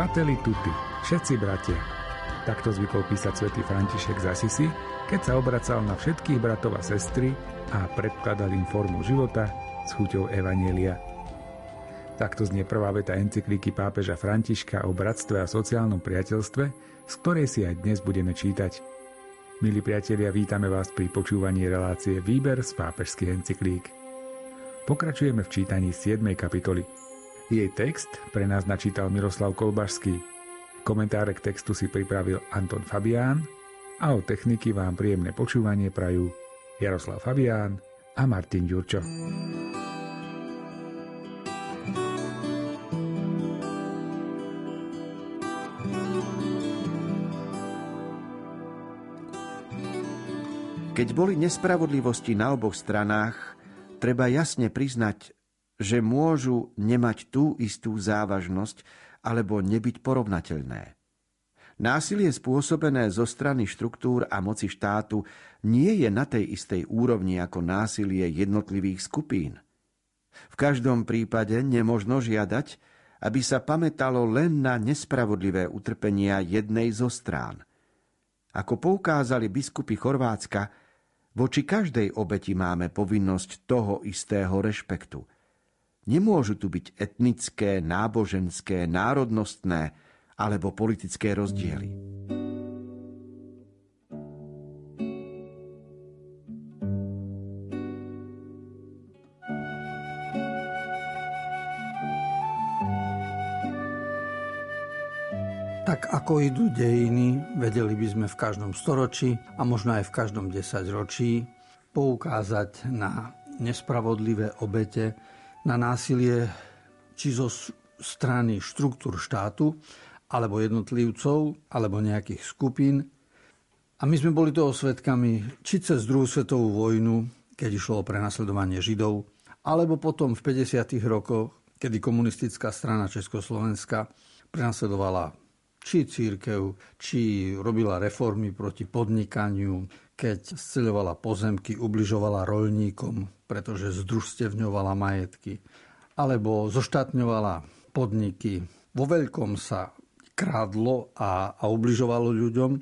Fratelli tutti, všetci bratia. Takto zvykol písať svätý František z Asisi, keď sa obracal na všetkých bratov a sestry a predkladal im formu života s chuťou Evanielia. Takto znie prvá veta encyklíky pápeža Františka o bratstve a sociálnom priateľstve, z ktorej si aj dnes budeme čítať. Milí priatelia, vítame vás pri počúvaní relácie Výber z pápežských encyklík. Pokračujeme v čítaní 7. kapitoly. Jej text pre nás načítal Miroslav Kolbašský. Komentáre k textu si pripravil Anton Fabián a o techniky vám príjemné počúvanie prajú Jaroslav Fabián a Martin Ďurčo. Keď boli nespravodlivosti na oboch stranách, treba jasne priznať, že môžu nemať tú istú závažnosť alebo nebyť porovnateľné. Násilie spôsobené zo strany štruktúr a moci štátu nie je na tej istej úrovni ako násilie jednotlivých skupín. V každom prípade nemožno žiadať, aby sa pamätalo len na nespravodlivé utrpenia jednej zo strán. Ako poukázali biskupy Chorvátska, Voči každej obeti máme povinnosť toho istého rešpektu. Nemôžu tu byť etnické, náboženské, národnostné alebo politické rozdiely. Tak ako idú dejiny, vedeli by sme v každom storočí a možno aj v každom desaťročí poukázať na nespravodlivé obete, na násilie či zo strany štruktúr štátu, alebo jednotlivcov, alebo nejakých skupín. A my sme boli toho svetkami či cez druhú svetovú vojnu, keď išlo o prenasledovanie Židov, alebo potom v 50. rokoch, kedy komunistická strana Československa prenasledovala či církev, či robila reformy proti podnikaniu, keď sceľovala pozemky, ubližovala roľníkom, pretože združstevňovala majetky, alebo zoštátňovala podniky. Vo veľkom sa krádlo a, a ubližovalo ľuďom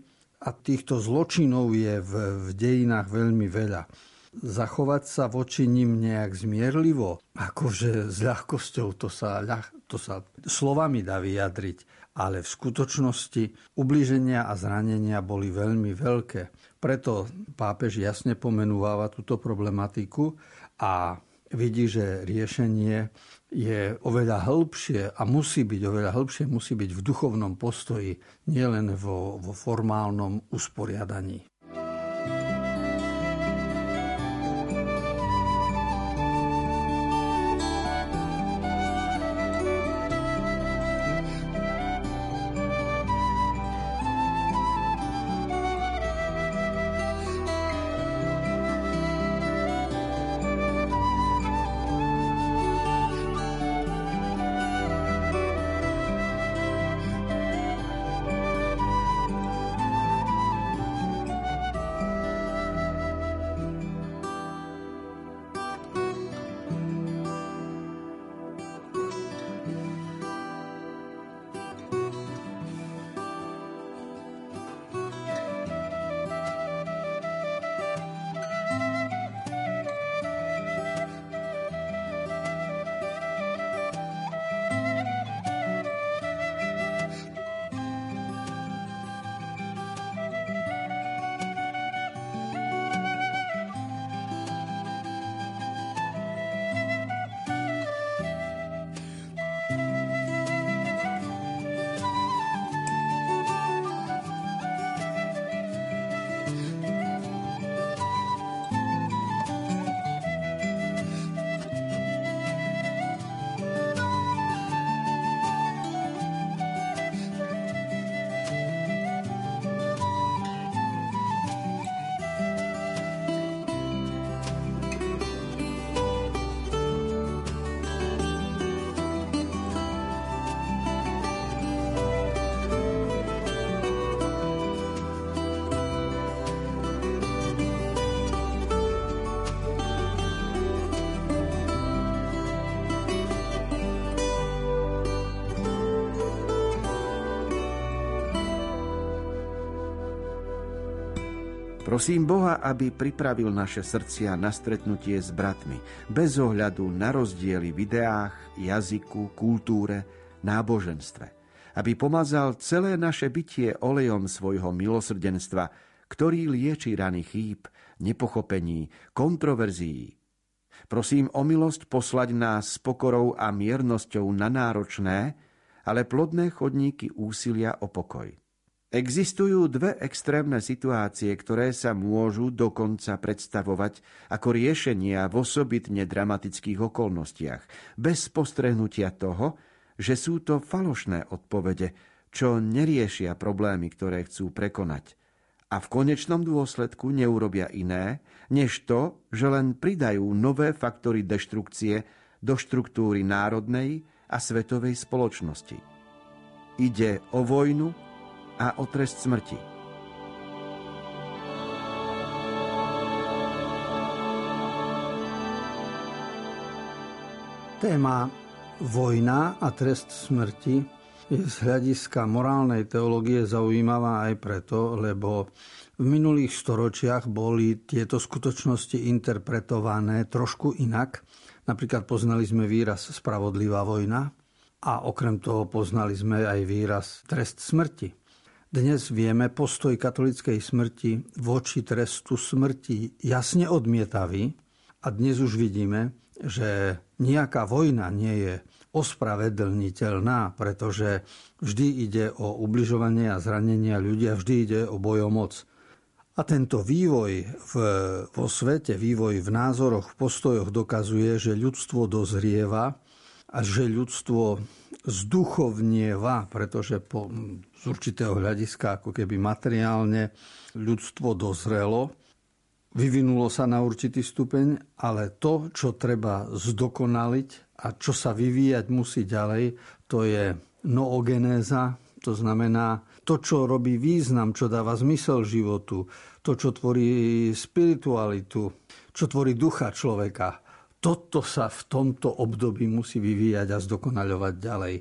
a týchto zločinov je v, v dejinách veľmi veľa. Zachovať sa voči ním nejak zmierlivo, akože s ľahkosťou, to sa, to sa slovami dá vyjadriť ale v skutočnosti ublíženia a zranenia boli veľmi veľké. Preto pápež jasne pomenúva túto problematiku a vidí, že riešenie je oveľa hĺbšie a musí byť oveľa hĺbšie, musí byť v duchovnom postoji, nielen vo, vo formálnom usporiadaní. Prosím Boha, aby pripravil naše srdcia na stretnutie s bratmi, bez ohľadu na rozdiely v ideách, jazyku, kultúre, náboženstve. Aby pomazal celé naše bytie olejom svojho milosrdenstva, ktorý lieči rany chýb, nepochopení, kontroverzií. Prosím o milosť poslať nás s pokorou a miernosťou na náročné, ale plodné chodníky úsilia o pokoj. Existujú dve extrémne situácie, ktoré sa môžu dokonca predstavovať ako riešenia v osobitne dramatických okolnostiach, bez postrehnutia toho, že sú to falošné odpovede, čo neriešia problémy, ktoré chcú prekonať. A v konečnom dôsledku neurobia iné, než to, že len pridajú nové faktory deštrukcie do štruktúry národnej a svetovej spoločnosti. Ide o vojnu, a o trest smrti. Téma vojna a trest smrti je z hľadiska morálnej teológie zaujímavá aj preto, lebo v minulých storočiach boli tieto skutočnosti interpretované trošku inak. Napríklad poznali sme výraz spravodlivá vojna a okrem toho poznali sme aj výraz trest smrti. Dnes vieme postoj katolickej smrti voči trestu smrti jasne odmietavý a dnes už vidíme, že nejaká vojna nie je ospravedlniteľná, pretože vždy ide o ubližovanie a zranenia ľudia, vždy ide o bojomoc. A tento vývoj v, vo svete, vývoj v názoroch, v postojoch dokazuje, že ľudstvo dozrieva a že ľudstvo zduchovnieva, pretože po, z určitého hľadiska ako keby materiálne ľudstvo dozrelo, vyvinulo sa na určitý stupeň, ale to, čo treba zdokonaliť a čo sa vyvíjať musí ďalej, to je noogenéza, to znamená to, čo robí význam, čo dáva zmysel životu, to, čo tvorí spiritualitu, čo tvorí ducha človeka toto sa v tomto období musí vyvíjať a zdokonaľovať ďalej.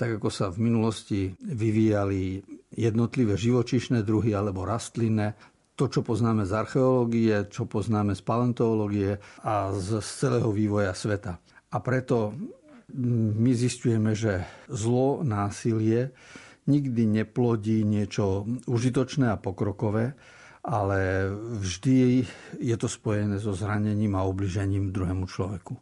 Tak ako sa v minulosti vyvíjali jednotlivé živočišné druhy alebo rastlinné, to, čo poznáme z archeológie, čo poznáme z paleontológie a z celého vývoja sveta. A preto my zistujeme, že zlo, násilie nikdy neplodí niečo užitočné a pokrokové, ale vždy je to spojené so zranením a obližením druhému človeku.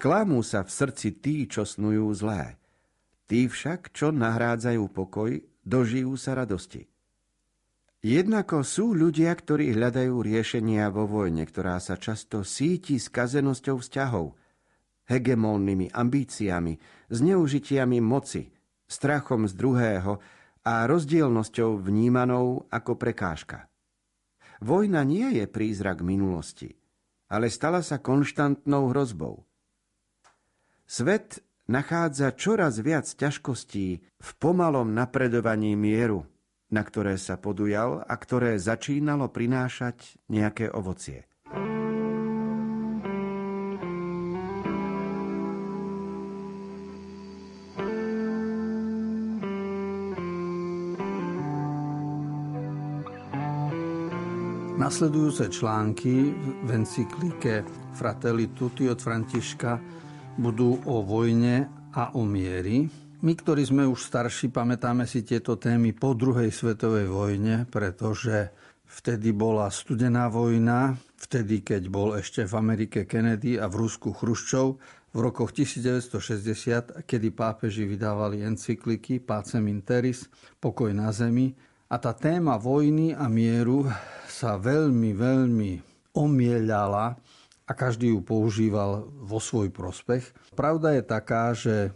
Sklamú sa v srdci tí, čo snujú zlé. Tí však, čo nahrádzajú pokoj, dožijú sa radosti. Jednako sú ľudia, ktorí hľadajú riešenia vo vojne, ktorá sa často síti kazenosťou vzťahov. hegemónnymi ambíciami, zneužitiami moci, strachom z druhého a rozdielnosťou vnímanou ako prekážka. Vojna nie je prízrak minulosti, ale stala sa konštantnou hrozbou. Svet nachádza čoraz viac ťažkostí v pomalom napredovaní mieru, na ktoré sa podujal a ktoré začínalo prinášať nejaké ovocie. Nasledujúce články v encyklike Fratelli Tutti od Františka budú o vojne a o miery. My, ktorí sme už starší, pamätáme si tieto témy po druhej svetovej vojne, pretože vtedy bola studená vojna, vtedy, keď bol ešte v Amerike Kennedy a v Rusku Chruščov, v rokoch 1960, kedy pápeži vydávali encykliky Pacem Interis, pokoj na zemi. A tá téma vojny a mieru sa veľmi, veľmi omieľala a každý ju používal vo svoj prospech. Pravda je taká, že,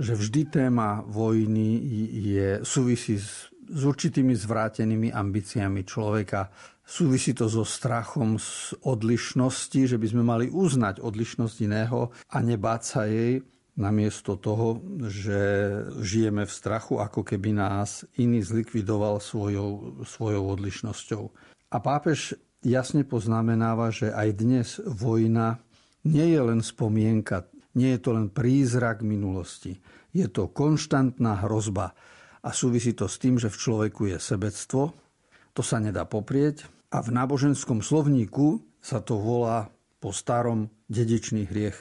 že vždy téma vojny je, súvisí s, s určitými zvrátenými ambíciami človeka. Súvisí to so strachom z odlišnosti, že by sme mali uznať odlišnosť iného a nebáť sa jej, namiesto toho, že žijeme v strachu, ako keby nás iný zlikvidoval svojou, svojou odlišnosťou. A pápež jasne poznamenáva, že aj dnes vojna nie je len spomienka, nie je to len prízrak minulosti. Je to konštantná hrozba a súvisí to s tým, že v človeku je sebectvo, to sa nedá poprieť a v náboženskom slovníku sa to volá po starom dedičný hriech.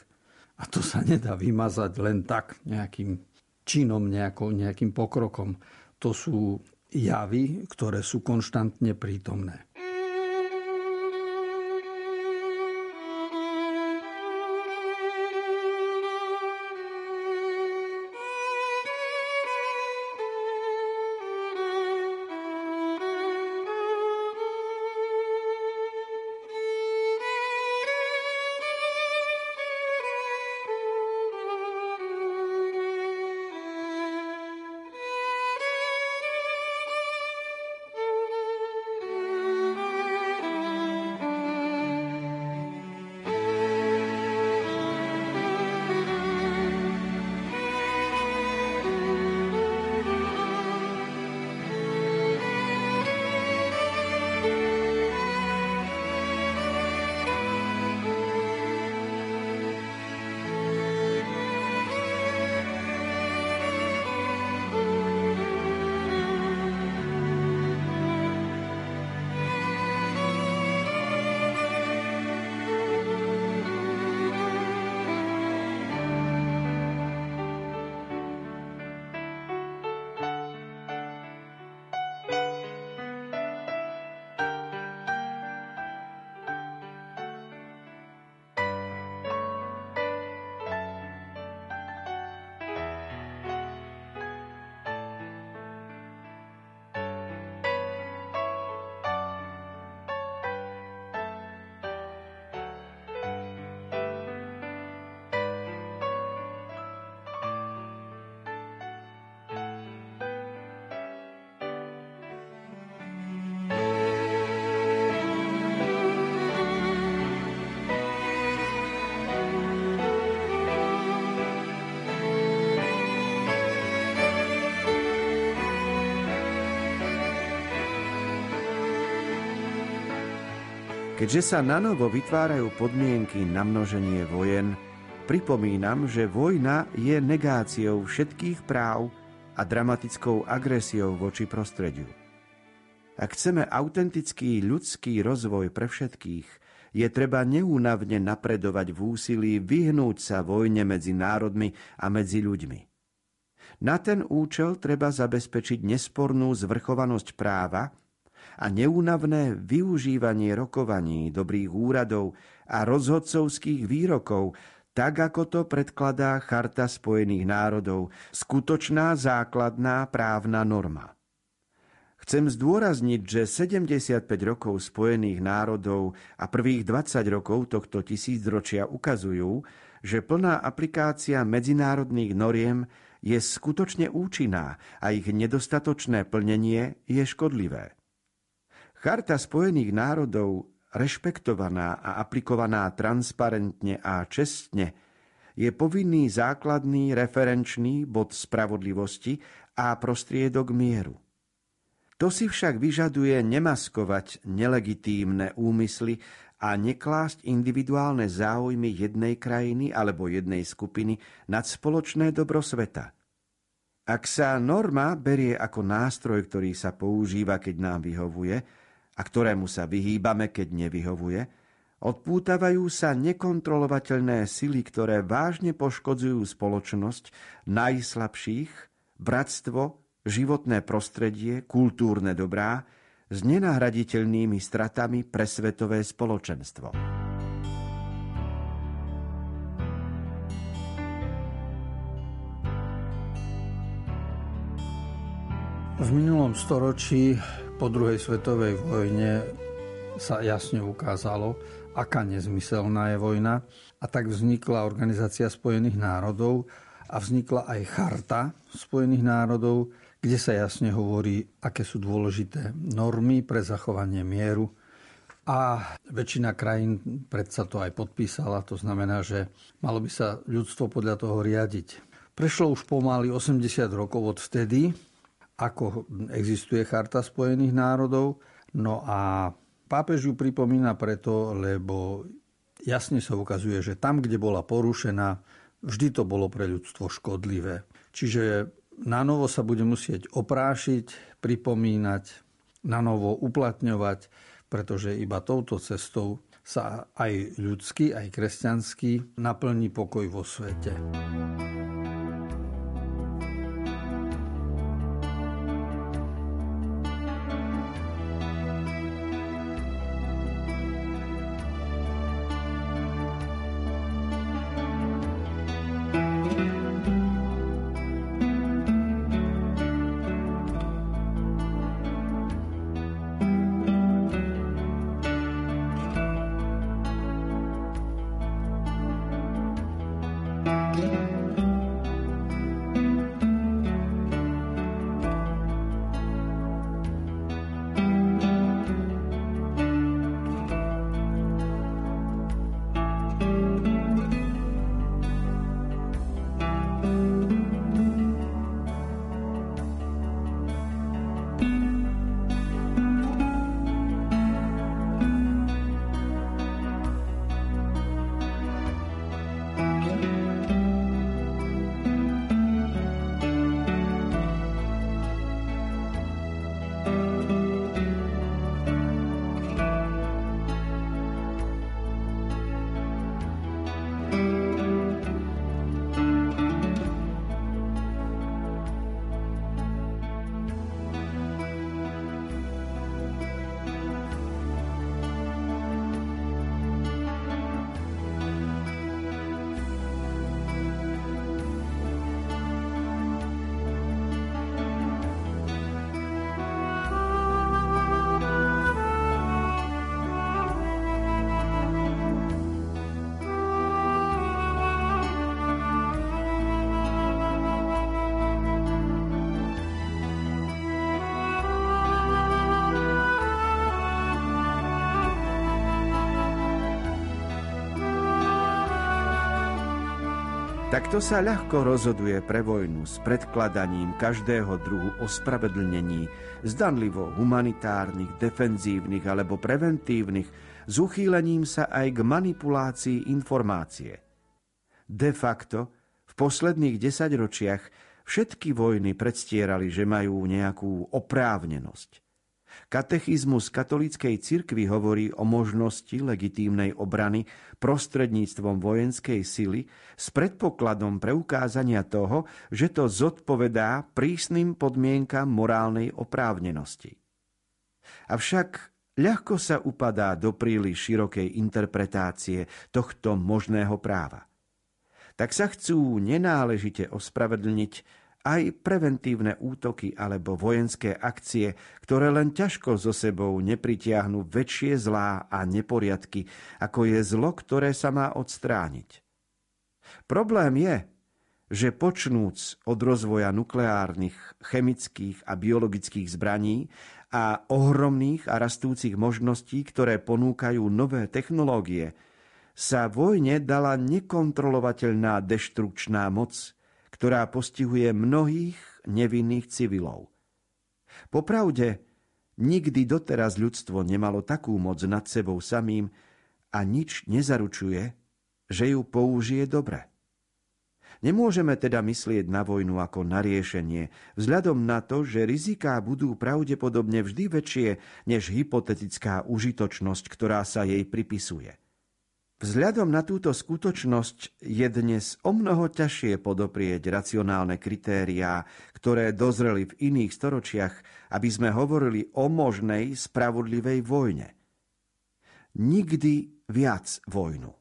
A to sa nedá vymazať len tak nejakým činom, nejakou, nejakým pokrokom. To sú javy, ktoré sú konštantne prítomné. Keďže sa nanovo vytvárajú podmienky na množenie vojen, pripomínam, že vojna je negáciou všetkých práv a dramatickou agresiou voči prostrediu. Ak chceme autentický ľudský rozvoj pre všetkých, je treba neúnavne napredovať v úsilí vyhnúť sa vojne medzi národmi a medzi ľuďmi. Na ten účel treba zabezpečiť nespornú zvrchovanosť práva a neúnavné využívanie rokovaní, dobrých úradov a rozhodcovských výrokov, tak ako to predkladá Charta Spojených národov, skutočná základná právna norma. Chcem zdôrazniť, že 75 rokov Spojených národov a prvých 20 rokov tohto tisícročia ukazujú, že plná aplikácia medzinárodných noriem je skutočne účinná a ich nedostatočné plnenie je škodlivé. Charta Spojených národov, rešpektovaná a aplikovaná transparentne a čestne, je povinný základný referenčný bod spravodlivosti a prostriedok mieru. To si však vyžaduje nemaskovať nelegitímne úmysly a neklásť individuálne záujmy jednej krajiny alebo jednej skupiny nad spoločné dobro sveta. Ak sa norma berie ako nástroj, ktorý sa používa, keď nám vyhovuje, a ktorému sa vyhýbame, keď nevyhovuje, odpútavajú sa nekontrolovateľné sily, ktoré vážne poškodzujú spoločnosť najslabších, bratstvo, životné prostredie, kultúrne dobrá, s nenahraditeľnými stratami pre svetové spoločenstvo. V minulom storočí po druhej svetovej vojne sa jasne ukázalo, aká nezmyselná je vojna a tak vznikla Organizácia spojených národov a vznikla aj Charta Spojených národov, kde sa jasne hovorí, aké sú dôležité normy pre zachovanie mieru. A väčšina krajín predsa to aj podpísala, to znamená, že malo by sa ľudstvo podľa toho riadiť. Prešlo už pomaly 80 rokov od vtedy, ako existuje Charta Spojených národov, no a pápež ju pripomína preto, lebo jasne sa ukazuje, že tam, kde bola porušená, vždy to bolo pre ľudstvo škodlivé. Čiže na novo sa bude musieť oprášiť, pripomínať, na novo uplatňovať, pretože iba touto cestou sa aj ľudský, aj kresťanský naplní pokoj vo svete. Takto sa ľahko rozhoduje pre vojnu s predkladaním každého druhu ospravedlnení, zdanlivo humanitárnych, defenzívnych alebo preventívnych, s uchýlením sa aj k manipulácii informácie. De facto, v posledných desaťročiach všetky vojny predstierali, že majú nejakú oprávnenosť – Katechizmus katolíckej cirkvi hovorí o možnosti legitímnej obrany prostredníctvom vojenskej sily s predpokladom preukázania toho, že to zodpovedá prísnym podmienkam morálnej oprávnenosti. Avšak ľahko sa upadá do príliš širokej interpretácie tohto možného práva. Tak sa chcú nenáležite ospravedlniť aj preventívne útoky alebo vojenské akcie, ktoré len ťažko so sebou nepritiahnu väčšie zlá a neporiadky, ako je zlo, ktoré sa má odstrániť. Problém je, že počnúc od rozvoja nukleárnych, chemických a biologických zbraní a ohromných a rastúcich možností, ktoré ponúkajú nové technológie, sa vojne dala nekontrolovateľná deštrukčná moc, ktorá postihuje mnohých nevinných civilov. Popravde, nikdy doteraz ľudstvo nemalo takú moc nad sebou samým a nič nezaručuje, že ju použije dobre. Nemôžeme teda myslieť na vojnu ako na riešenie, vzhľadom na to, že riziká budú pravdepodobne vždy väčšie než hypotetická užitočnosť, ktorá sa jej pripisuje. Vzhľadom na túto skutočnosť je dnes o mnoho ťažšie podoprieť racionálne kritériá, ktoré dozreli v iných storočiach, aby sme hovorili o možnej spravodlivej vojne. Nikdy viac vojnu.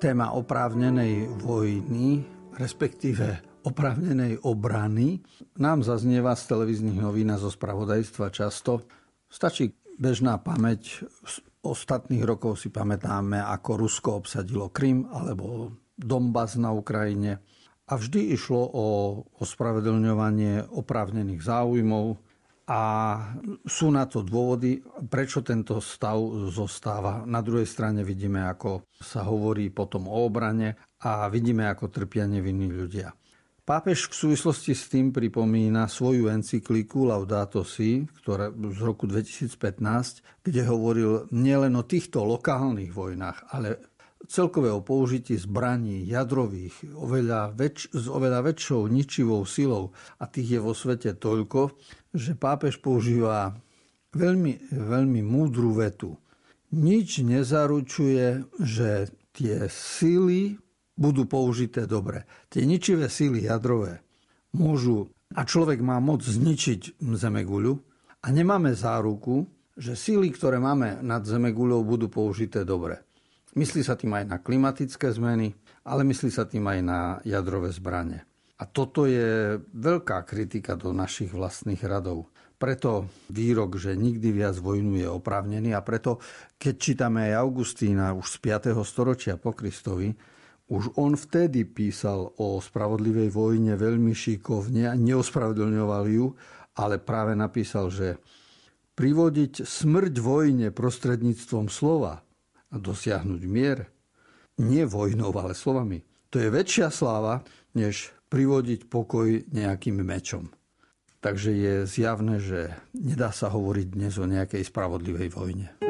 téma oprávnenej vojny, respektíve oprávnenej obrany, nám zaznieva z televíznych novín a zo spravodajstva často. Stačí bežná pamäť. Z ostatných rokov si pamätáme, ako Rusko obsadilo Krym alebo Donbass na Ukrajine. A vždy išlo o ospravedlňovanie oprávnených záujmov, a sú na to dôvody, prečo tento stav zostáva. Na druhej strane vidíme, ako sa hovorí potom o obrane a vidíme, ako trpia nevinní ľudia. Pápež v súvislosti s tým pripomína svoju encykliku Laudato Si, ktorá z roku 2015, kde hovoril nielen o týchto lokálnych vojnách, ale celkové o použití zbraní jadrových oveľa väč- s oveľa väčšou ničivou silou a tých je vo svete toľko, že pápež používa veľmi, veľmi múdru vetu. Nič nezaručuje, že tie síly budú použité dobre. Tie ničivé síly jadrové môžu, a človek má moc zničiť Zemeguľu a nemáme záruku, že síly, ktoré máme nad Zemeguľou, budú použité dobre. Myslí sa tým aj na klimatické zmeny, ale myslí sa tým aj na jadrové zbranie. A toto je veľká kritika do našich vlastných radov. Preto výrok, že nikdy viac vojnu je oprávnený a preto, keď čítame aj Augustína už z 5. storočia po Kristovi, už on vtedy písal o spravodlivej vojne veľmi šikovne a neospravedlňoval ju, ale práve napísal, že privodiť smrť vojne prostredníctvom slova a dosiahnuť mier, nie vojnou, ale slovami, to je väčšia sláva, než privodiť pokoj nejakým mečom. Takže je zjavné, že nedá sa hovoriť dnes o nejakej spravodlivej vojne.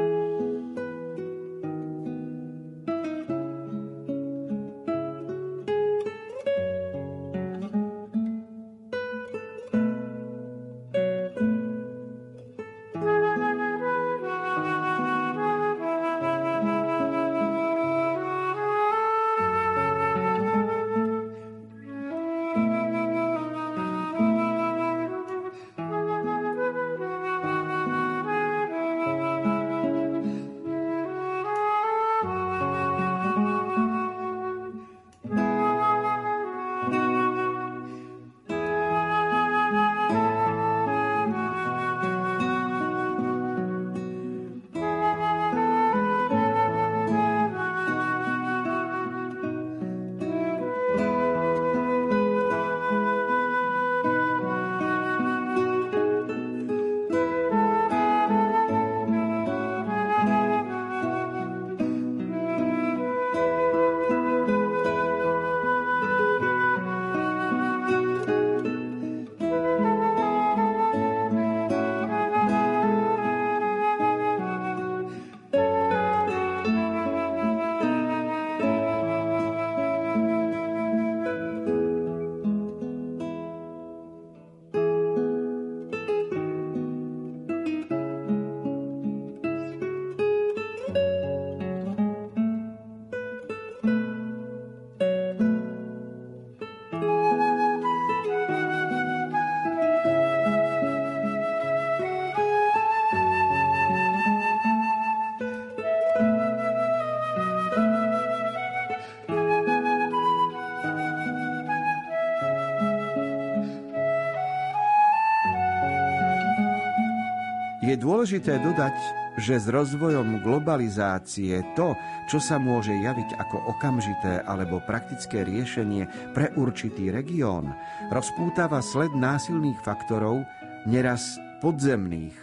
Dôležité dodať, že s rozvojom globalizácie to, čo sa môže javiť ako okamžité alebo praktické riešenie pre určitý región, rozpútava sled násilných faktorov, neraz podzemných,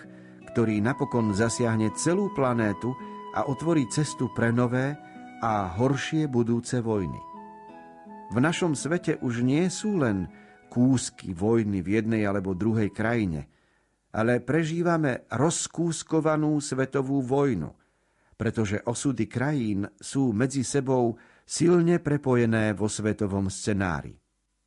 ktorý napokon zasiahne celú planétu a otvorí cestu pre nové a horšie budúce vojny. V našom svete už nie sú len kúsky vojny v jednej alebo druhej krajine – ale prežívame rozkúskovanú svetovú vojnu, pretože osudy krajín sú medzi sebou silne prepojené vo svetovom scenári.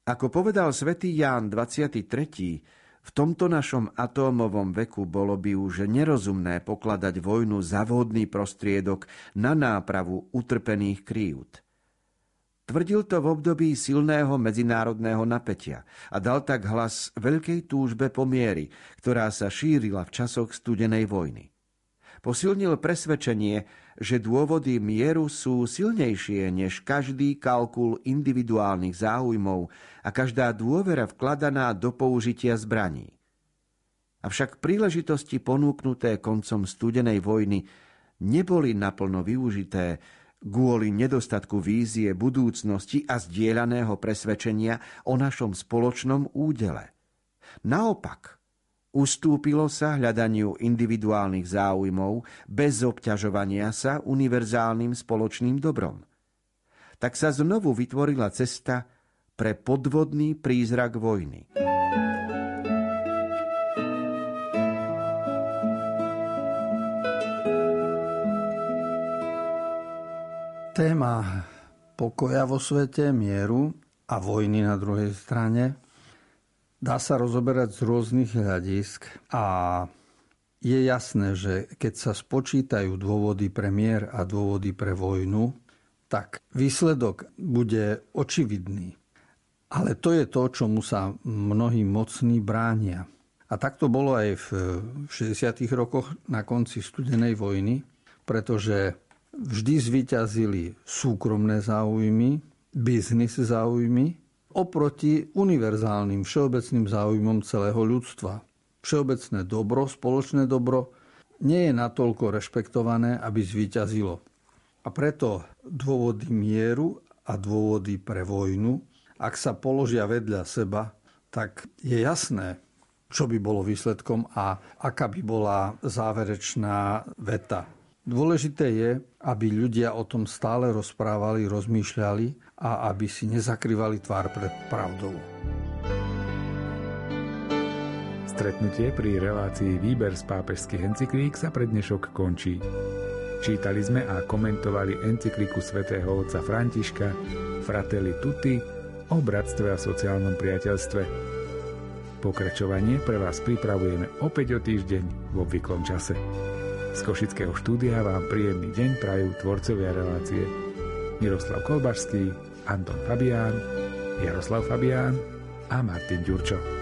Ako povedal svätý Ján 23., v tomto našom atómovom veku bolo by už nerozumné pokladať vojnu za vhodný prostriedok na nápravu utrpených krívd. Tvrdil to v období silného medzinárodného napätia a dal tak hlas veľkej túžbe po miery, ktorá sa šírila v časoch studenej vojny. Posilnil presvedčenie, že dôvody mieru sú silnejšie než každý kalkul individuálnych záujmov a každá dôvera vkladaná do použitia zbraní. Avšak príležitosti ponúknuté koncom studenej vojny neboli naplno využité, kvôli nedostatku vízie budúcnosti a zdieľaného presvedčenia o našom spoločnom údele. Naopak, ustúpilo sa hľadaniu individuálnych záujmov bez obťažovania sa univerzálnym spoločným dobrom. Tak sa znovu vytvorila cesta pre podvodný prízrak vojny. Téma pokoja vo svete, mieru a vojny na druhej strane dá sa rozoberať z rôznych hľadisk a je jasné, že keď sa spočítajú dôvody pre mier a dôvody pre vojnu, tak výsledok bude očividný. Ale to je to, čomu sa mnohí mocní bránia. A tak to bolo aj v 60. rokoch na konci studenej vojny, pretože vždy zvíťazili súkromné záujmy, biznis záujmy, oproti univerzálnym všeobecným záujmom celého ľudstva. Všeobecné dobro, spoločné dobro nie je natoľko rešpektované, aby zvíťazilo. A preto dôvody mieru a dôvody pre vojnu, ak sa položia vedľa seba, tak je jasné, čo by bolo výsledkom a aká by bola záverečná veta Dôležité je, aby ľudia o tom stále rozprávali, rozmýšľali a aby si nezakrývali tvár pred pravdou. Stretnutie pri relácii Výber z pápežských encyklík sa pre dnešok končí. Čítali sme a komentovali encykliku svätého otca Františka Fratelli Tutti o bratstve a sociálnom priateľstve. Pokračovanie pre vás pripravujeme opäť o týždeň v obvyklom čase. Z Košického štúdia vám príjemný deň prajú tvorcovia relácie Miroslav Kolbašský, Anton Fabián, Jaroslav Fabián a Martin Ďurčo.